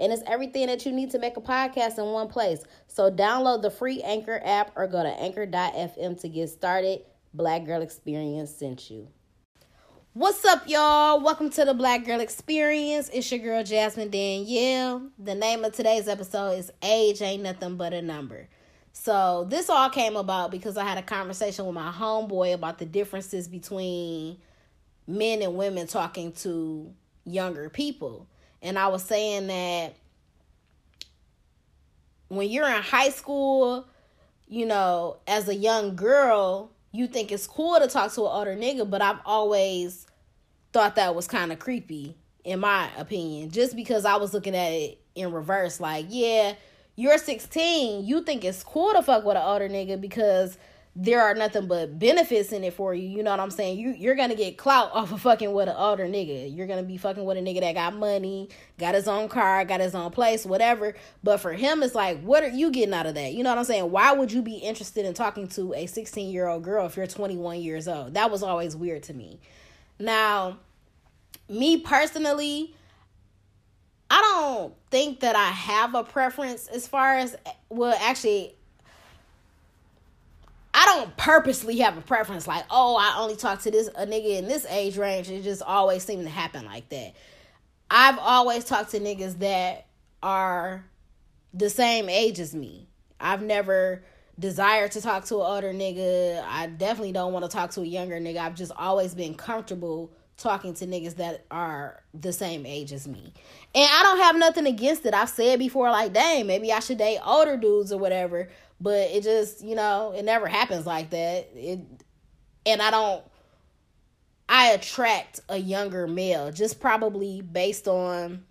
And it's everything that you need to make a podcast in one place. So download the free Anchor app or go to anchor.fm to get started. Black Girl Experience sent you. What's up, y'all? Welcome to the Black Girl Experience. It's your girl Jasmine Danielle. The name of today's episode is Age Ain't Nothing But a Number. So, this all came about because I had a conversation with my homeboy about the differences between men and women talking to younger people. And I was saying that when you're in high school, you know, as a young girl, you think it's cool to talk to an older nigga, but I've always thought that was kind of creepy, in my opinion, just because I was looking at it in reverse. Like, yeah, you're 16, you think it's cool to fuck with an older nigga because there are nothing but benefits in it for you. You know what I'm saying? You you're gonna get clout off of fucking with an older nigga. You're gonna be fucking with a nigga that got money, got his own car, got his own place, whatever. But for him, it's like, what are you getting out of that? You know what I'm saying? Why would you be interested in talking to a 16 year old girl if you're 21 years old? That was always weird to me. Now, me personally, I don't think that I have a preference as far as well actually I don't purposely have a preference like, oh, I only talk to this a nigga in this age range. It just always seemed to happen like that. I've always talked to niggas that are the same age as me. I've never desired to talk to an older nigga. I definitely don't want to talk to a younger nigga. I've just always been comfortable talking to niggas that are the same age as me. And I don't have nothing against it. I've said before, like, dang, maybe I should date older dudes or whatever but it just you know it never happens like that. It and i don't i attract a younger male just probably based on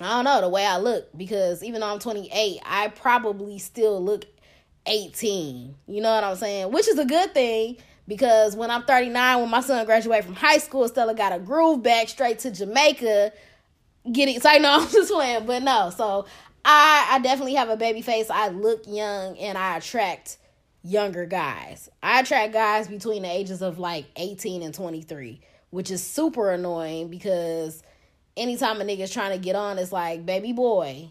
i don't know the way i look. Because even though i'm 28 i probably still look 18 you know what i'm saying? Which is a good thing because when i'm 39 when my son graduated from high school stella got a groove back straight to jamaica getting so I know I'm just playing, but no. So I I definitely have a baby face. I look young and I attract younger guys. I attract guys between the ages of like 18 and 23, which is super annoying because anytime a nigga's trying to get on, it's like, baby boy,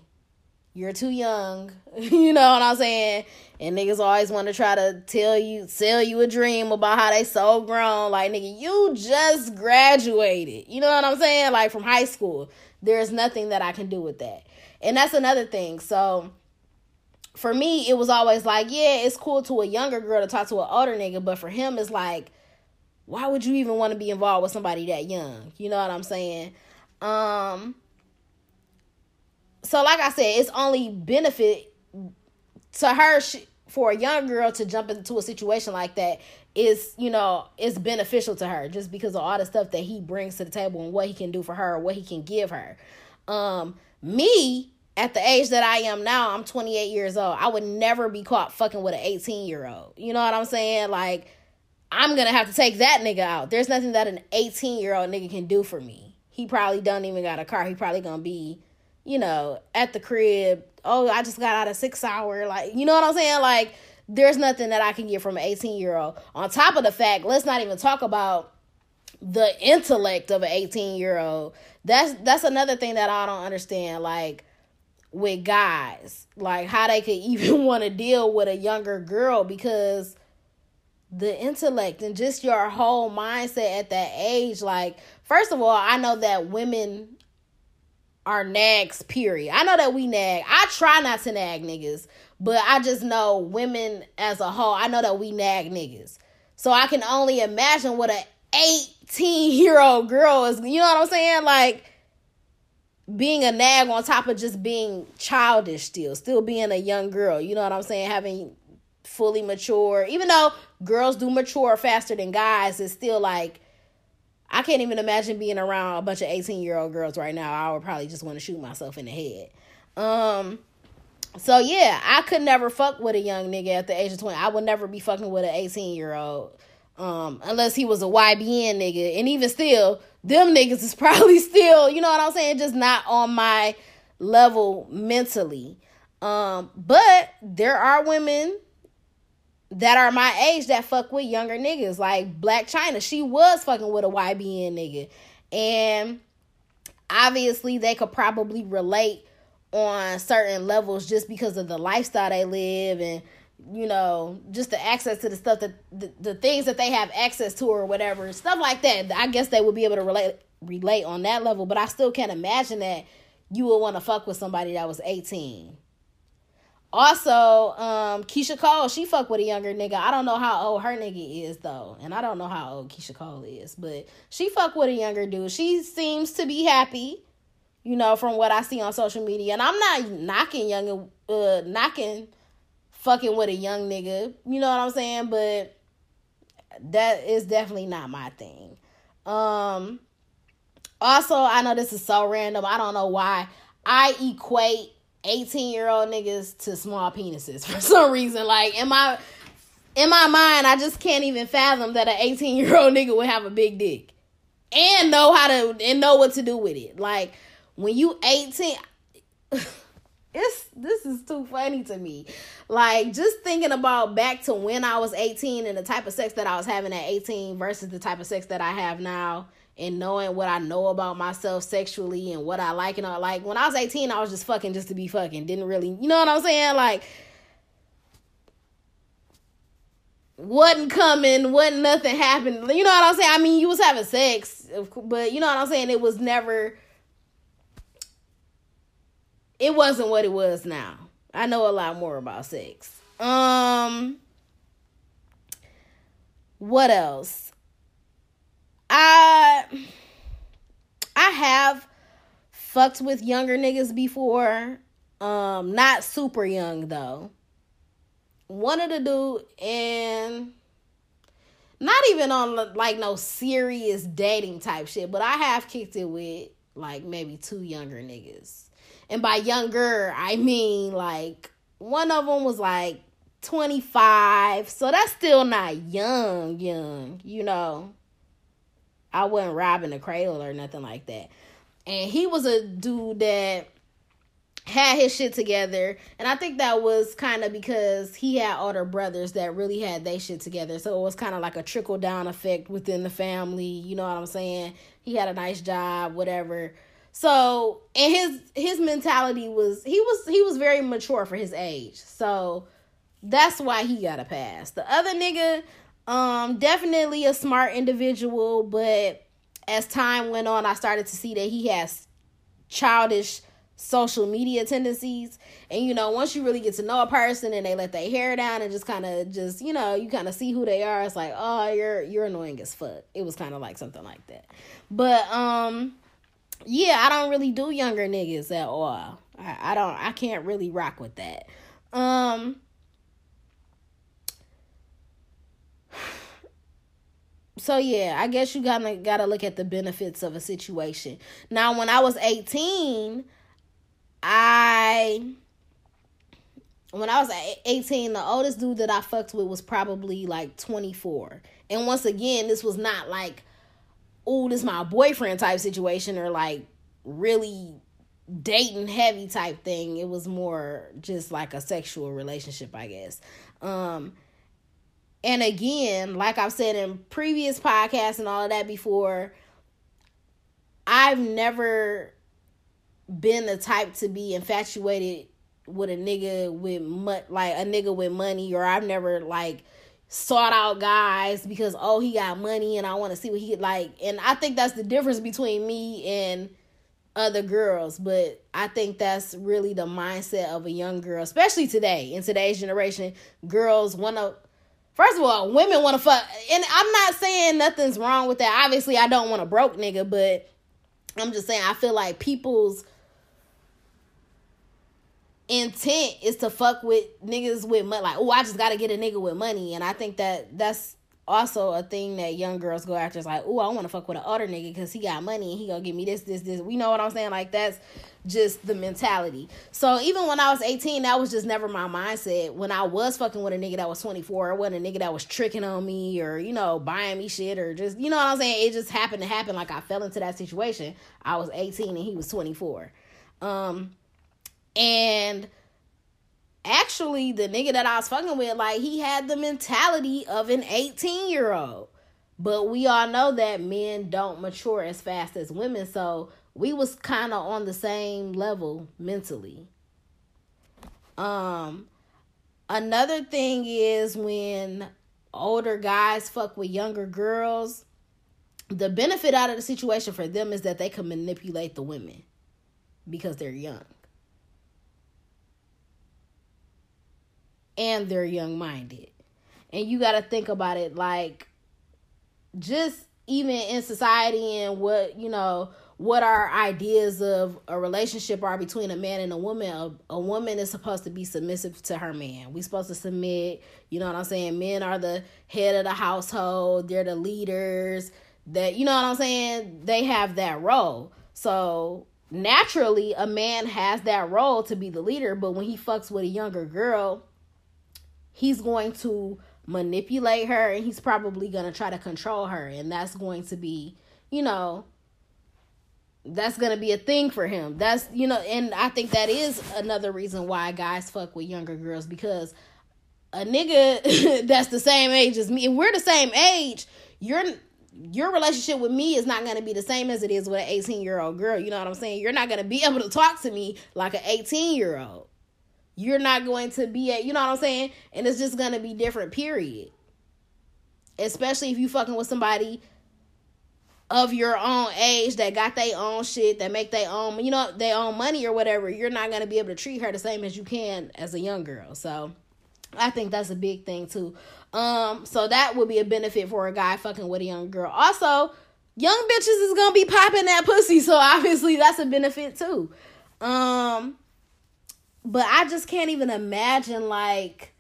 you're too young. you know what I'm saying? And niggas always want to try to tell you, sell you a dream about how they so grown. Like, nigga, you just graduated. You know what I'm saying? Like, from high school. There's nothing that I can do with that. And that's another thing. So for me, it was always like, yeah, it's cool to a younger girl to talk to an older nigga, but for him, it's like, why would you even want to be involved with somebody that young? You know what I'm saying? Um. So, like I said, it's only benefit to her for a young girl to jump into a situation like that is, you know, is beneficial to her just because of all the stuff that he brings to the table and what he can do for her, what he can give her. Um, me, at the age that I am now, I'm 28 years old. I would never be caught fucking with an 18 year old. You know what I'm saying? Like, I'm gonna have to take that nigga out. There's nothing that an 18 year old nigga can do for me. He probably don't even got a car. He probably gonna be, you know, at the crib. Oh, I just got out of six hour. Like, you know what I'm saying? Like, there's nothing that I can get from an 18 year old. On top of the fact, let's not even talk about the intellect of an 18 year old that's that's another thing that I don't understand. Like with guys, like how they could even want to deal with a younger girl because the intellect and just your whole mindset at that age. Like, first of all, I know that women are nags, period. I know that we nag. I try not to nag niggas, but I just know women as a whole, I know that we nag niggas. So I can only imagine what a 18 year old girl is, you know what I'm saying? Like, being a nag on top of just being childish still, still being a young girl, you know what I'm saying? Having fully mature, even though girls do mature faster than guys, it's still like, I can't even imagine being around a bunch of 18 year old girls right now. I would probably just want to shoot myself in the head. Um, So yeah, I could never fuck with a young nigga at the age of 20. I would never be fucking with an 18 year old. Um, unless he was a YBN nigga. And even still, them niggas is probably still, you know what I'm saying, just not on my level mentally. Um, but there are women that are my age that fuck with younger niggas. Like Blac Chyna, she was fucking with a YBN nigga. And obviously they could probably relate on certain levels just because of the lifestyle they live and you know just the access to the stuff that the, the things that they have access to or whatever stuff like that i guess they would be able to relate relate on that level but i still can't imagine that you would want to fuck with somebody that was 18 also, um, Keyshia Cole, she fuck with a younger nigga. I don't know how old her nigga is though, and I don't know how old Keyshia Cole is, but she fuck with a younger dude. She seems to be happy, you know, from what I see on social media. And I'm not knocking young, uh, knocking fucking with a young nigga. You know what I'm saying? But that is definitely not my thing. Um. Also, I know this is so random. I don't know why I equate 18 year old niggas to small penises for some reason. Like in my in my mind, I just can't even fathom that an 18 year old nigga would have a big dick and know how to and know what to do with it. Like when you 18 it's this is too funny to me. Like just thinking about back to when I was 18 and the type of sex that I was having at 18 versus the type of sex that I have now and knowing what I know about myself sexually and what I like and all like when I was 18 I was just fucking just to be fucking. Didn't really you know what I'm saying? Like wasn't coming wasn't nothing happened you know what I'm saying? I mean you was having sex but you know what I'm saying? It was never it wasn't what it was now. I know a lot more about sex. Um what else I I have fucked with younger niggas before. Um, not super young though. One of the dude and not even on like no serious dating type shit, but I have kicked it with like maybe two younger niggas. And by younger, I mean like one of them was like 25. So that's still not young, young, you know. I wasn't robbing the cradle or nothing like that. And he was a dude that had his shit together. And I think that was kind of because he had older brothers that really had their shit together. So it was kind of like a trickle down effect within the family. You know what I'm saying? He had a nice job, whatever. So, and his his mentality was he was he was very mature for his age. So that's why he got a pass. The other nigga um, definitely a smart individual, but as time went on, I started to see that he has childish social media tendencies. And you know, once you really get to know a person and they let their hair down and just kind of just, you know, you kind of see who they are, it's like, "Oh, you're you're annoying as fuck." It was kind of like something like that. But um yeah, I don't really do younger niggas at all. I, I don't I can't really rock with that. Um so yeah, I guess you gotta gotta look at the benefits of a situation. Now, when I was eighteen, I when I was 18, the oldest dude that I fucked with was probably like 24. And once again, this was not like, oh, this my boyfriend type situation or like really dating heavy type thing. It was more just like a sexual relationship, I guess. Um, and again, like I've said in previous podcasts and all of that before, I've never been the type to be infatuated with a nigga with like a nigga with money or I've never like sought out guys because oh he got money and I want to see what he like and I think that's the difference between me and other girls but I think that's really the mindset of a young girl especially today. In today's generation girls want to First of all, women want to fuck, and I'm not saying nothing's wrong with that. Obviously, I don't want a broke nigga, but I'm just saying I feel like people's intent is to fuck with niggas with money. Like, oh, I just gotta get a nigga with money, and I think that that's also a thing that young girls go after. is like, oh, I want to fuck with an older nigga because he got money and he gonna give me this, this, this. We know what I'm saying? Like that's just the mentality. So even when I was 18, that was just never my mindset. When I was fucking with a nigga that was 24, it wasn't a nigga that was tricking on me or, you know, buying me shit or just, you know what I'm saying? It just happened to happen. Like I fell into that situation. I was 18 and he was 24. Um, and actually the nigga that I was fucking with, like he had the mentality of an 18 year old. But we all know that men don't mature as fast as women, so we was kind of on the same level mentally. Um another thing is when older guys fuck with younger girls, the benefit out of the situation for them is that they can manipulate the women because they're young. And they're young minded. And you got to think about it like just even in society and what, you know, what our ideas of a relationship are between a man and a woman. A, a woman is supposed to be submissive to her man. We supposed to submit, you know what I'm saying? Men are the head of the household, they're the leaders. That you know what I'm saying? They have that role. So naturally a man has that role to be the leader, but when he fucks with a younger girl, he's going to manipulate her and he's probably going to try to control her. And that's going to be you know that's going to be a thing for him. That's you know and i think that is another reason why guys fuck with younger girls because a nigga that's the same age as me if we're the same age your your relationship with me is not going to be the same as it is with an 18 year old girl. You know what i'm saying? You're not going to be able to talk to me like an 18 year old you're not going to be at, you know what I'm saying? And it's just going to be different, period. Especially if you fucking with somebody of your own age that got their own shit, that make their own, you know, their own money or whatever. You're not going to be able to treat her the same as you can as a young girl. So I think that's a big thing too. Um, so that would be a benefit for a guy fucking with a young girl. Also, young bitches is gonna be popping that pussy, so obviously that's a benefit too. Um, but I just can't even imagine like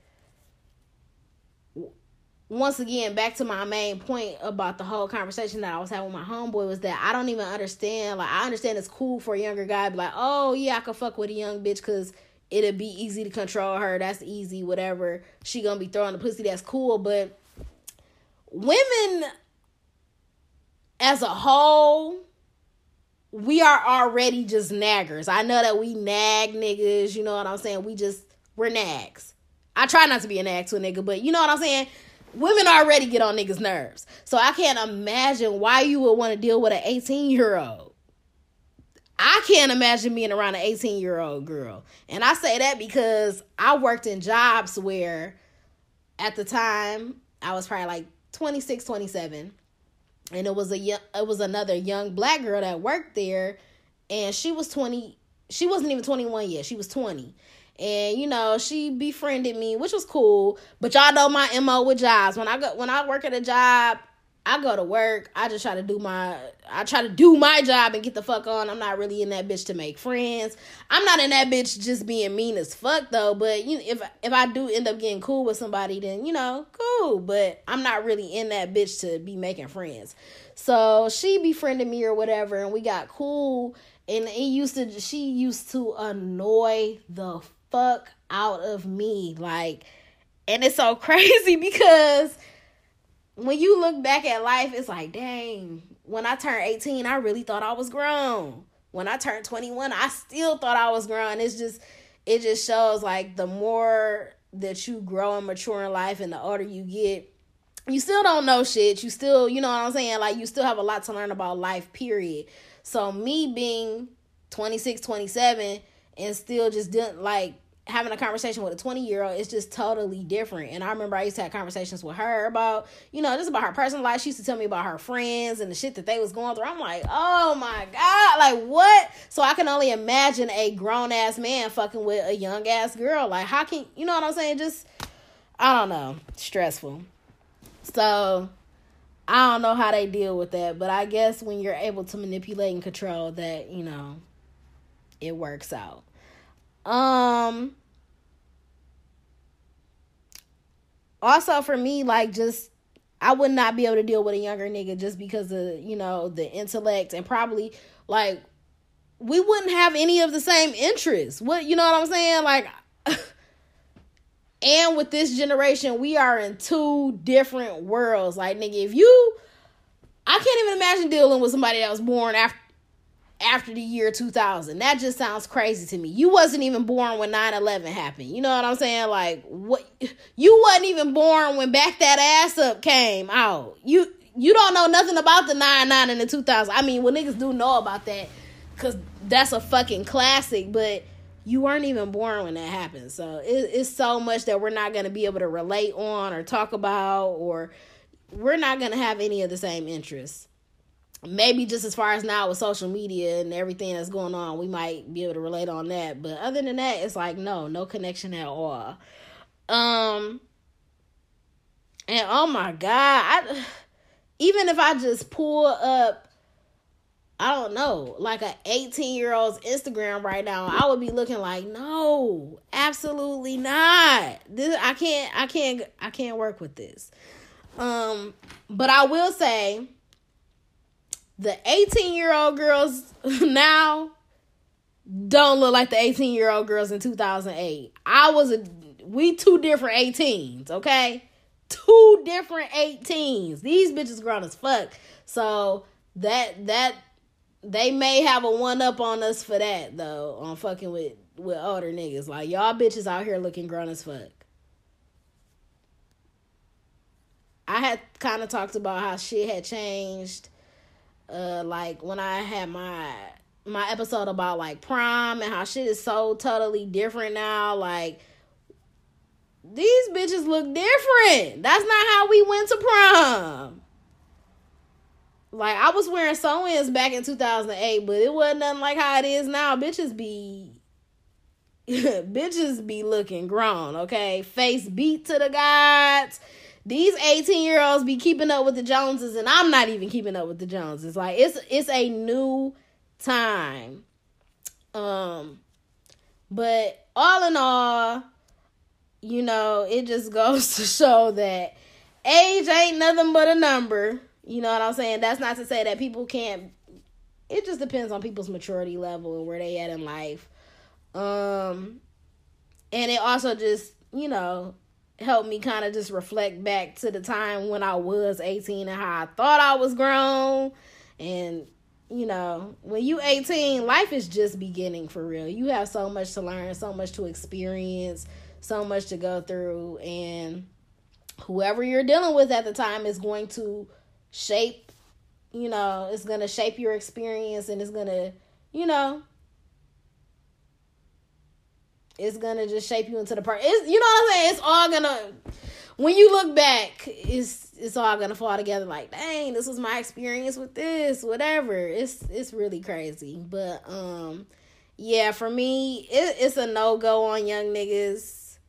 once again back to my main point about the whole conversation that I was having with my homeboy was that I don't even understand like I understand it's cool for a younger guy be like oh yeah I could fuck with a young bitch because it'll be easy to control her that's easy whatever she gonna be throwing the pussy that's cool but women as a whole we are already just naggers. I know that we nag niggas, you know what I'm saying? We just we're nags. I try not to be a nag to a nigga, but you know what I'm saying? Women already get on niggas' nerves. So I can't imagine why you would want to deal with an 18 year old. I can't imagine being around an 18 year old girl. And I say that because I worked in jobs where at the time I was probably like 26, 27 and it was a it was another young black girl that worked there and she was 20 she wasn't even 21 yet she was 20 and you know she befriended me which was cool but y'all know my mo with jobs. When i go when i work at a job I go to work. I just try to do my I try to do my job and get the fuck on. I'm not really in that bitch to make friends. I'm not in that bitch just being mean as fuck though. But you if if I do end up getting cool with somebody, then you know, cool. But I'm not really in that bitch to be making friends. So she befriended me or whatever, and we got cool. And it used to she used to annoy the fuck out of me. Like, and it's so crazy because when you look back at life, it's like, dang, when I turned 18, I really thought I was grown. When I turned 21, I still thought I was grown. It's just, it just shows like the more that you grow and mature in life and the older you get, you still don't know shit. You still, you know what I'm saying? Like, you still have a lot to learn about life, period. So, me being 26, 27, and still just didn't like having a conversation with a 20 year old is just totally different. And I remember I used to have conversations with her about, you know, just about her personal life. She used to tell me about her friends and the shit that they was going through. I'm like, oh my God, like what? So I can only imagine a grown ass man fucking with a young ass girl. Like, how can, you know what I'm saying? Just, I don't know, stressful. So I don't know how they deal with that, but I guess when you're able to manipulate and control that, you know, it works out. Um also for me like just I would not be able to deal with a younger nigga just because of, you know, the intellect and probably like we wouldn't have any of the same interests. What you know what I'm saying? Like and with this generation, we are in two different worlds. Like nigga, if you I can't even imagine dealing with somebody that was born after after the year 2000. That just sounds crazy to me. You wasn't even born when 9/11 happened. You know what I'm saying? Like what you wasn't even born when back that ass up came out. You you don't know nothing about the 99 and the 2000. I mean, well niggas do know about that cuz that's a fucking classic, but you weren't even born when that happened. So it, it's so much that we're not going to be able to relate on or talk about or we're not going to have any of the same interests maybe just as far as now with social media and everything that's going on, we might be able to relate on that. But other than that, it's like no, no connection at all. Um and oh my god, I even if I just pull up I don't know, like a 18 year old's Instagram right now, I would be looking like, no, absolutely not. This I can't I can't I can't work with this. Um, but I will say the 18 year old girls now don't look like the 18 year old girls in 2008. I was a we two different 18s, okay? Two different 18s. These bitches grown as fuck. So that that they may have a one up on us for that though, on fucking with with older niggas. Like y'all bitches out here looking grown as fuck. I had kind of talked about how shit had changed uh like when I had my my episode about like prom and how shit is so totally different now like these bitches look different. That's not how we went to prom. Like I was wearing sew-ins back in 2008, but it wasn't nothing like how it is now. Bitches be bitches be looking grown, okay? Face beat to the gods these 18 year olds be keeping up with the Joneses, and I'm not even keeping up with the Joneses. Like it's it's a new time. Um, but all in all, you know, it just goes to show that age ain't nothing but a number. You know what I'm saying? That's not to say that people can't. It just depends on people's maturity level and where they at in life. Um, and it also just you know helped me kind of just reflect back to the time when I was 18 and how I thought I was grown. And, you know, when you 18, life is just beginning for real. You have so much to learn, so much to experience, so much to go through. And whoever you're dealing with at the time is going to shape, you know, it's going to shape your experience and it's going to, you know, it's gonna just shape you into the part. It's you know what I'm saying. It's all gonna when you look back, it's it's all gonna fall together. Like, dang, this was my experience with this, whatever. It's it's really crazy, but um, yeah, for me, it, it's a no go on young niggas.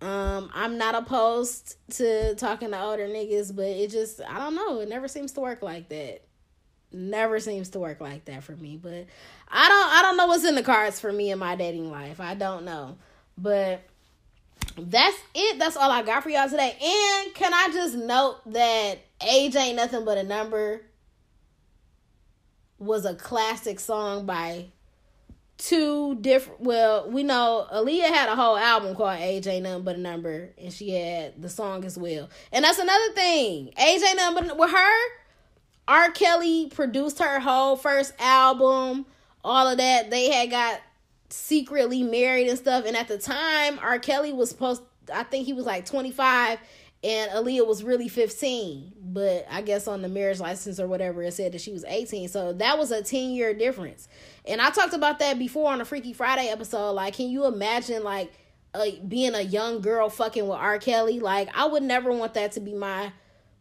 Um, I'm not opposed to talking to older niggas, but it just I don't know. It never seems to work like that never seems to work like that for me but i don't i don't know what's in the cards for me in my dating life. I don't know. But that's it. That's all i got for y'all today. And can i just note that age ain't nothing but a number was a classic song by two different well we know Aaliyah had a whole album called age ain't nothing but a number and she had the song as well. And that's another thing. Age ain't nothing but with her R. Kelly produced her whole first album, all of that. They had got secretly married and stuff. And at the time, R. Kelly was supposed I think he was like 25 and Aaliyah was really 15. But I guess on the marriage license or whatever it said that she was 18. So that was a 10 year difference. And I talked about that before on a Freaky Friday episode. Like, can you imagine like a, being a young girl fucking with R. Kelly? Like, I would never want that to be my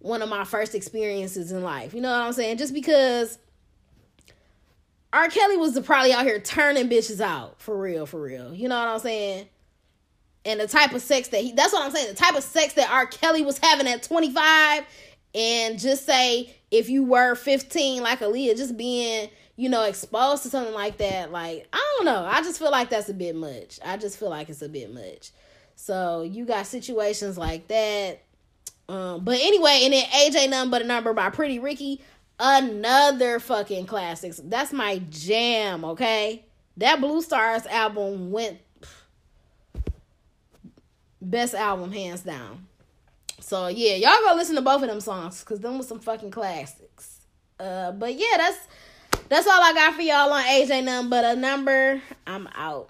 one of my first experiences in life. You know what I'm saying? Just because R. Kelly was probably out here turning bitches out for real, for real. You know what I'm saying? And the type of sex that he, that's what I'm saying, the type of sex that R. Kelly was having at 25, and just say if you were 15, like Aaliyah, just being, you know, exposed to something like that, like, I don't know. I just feel like that's a bit much. I just feel like it's a bit much. So you got situations like that Um, but anyway, and then Age Nothing But a Number by Pretty Ricky, another fucking classics. That's my jam, okay? That Bluestars album went best album hands down. So yeah, y'all go listen to both of them songs because them was some fucking classics. Uh, but yeah, that's that's all I got for y'all on Age Nothing But a Number. I'm out.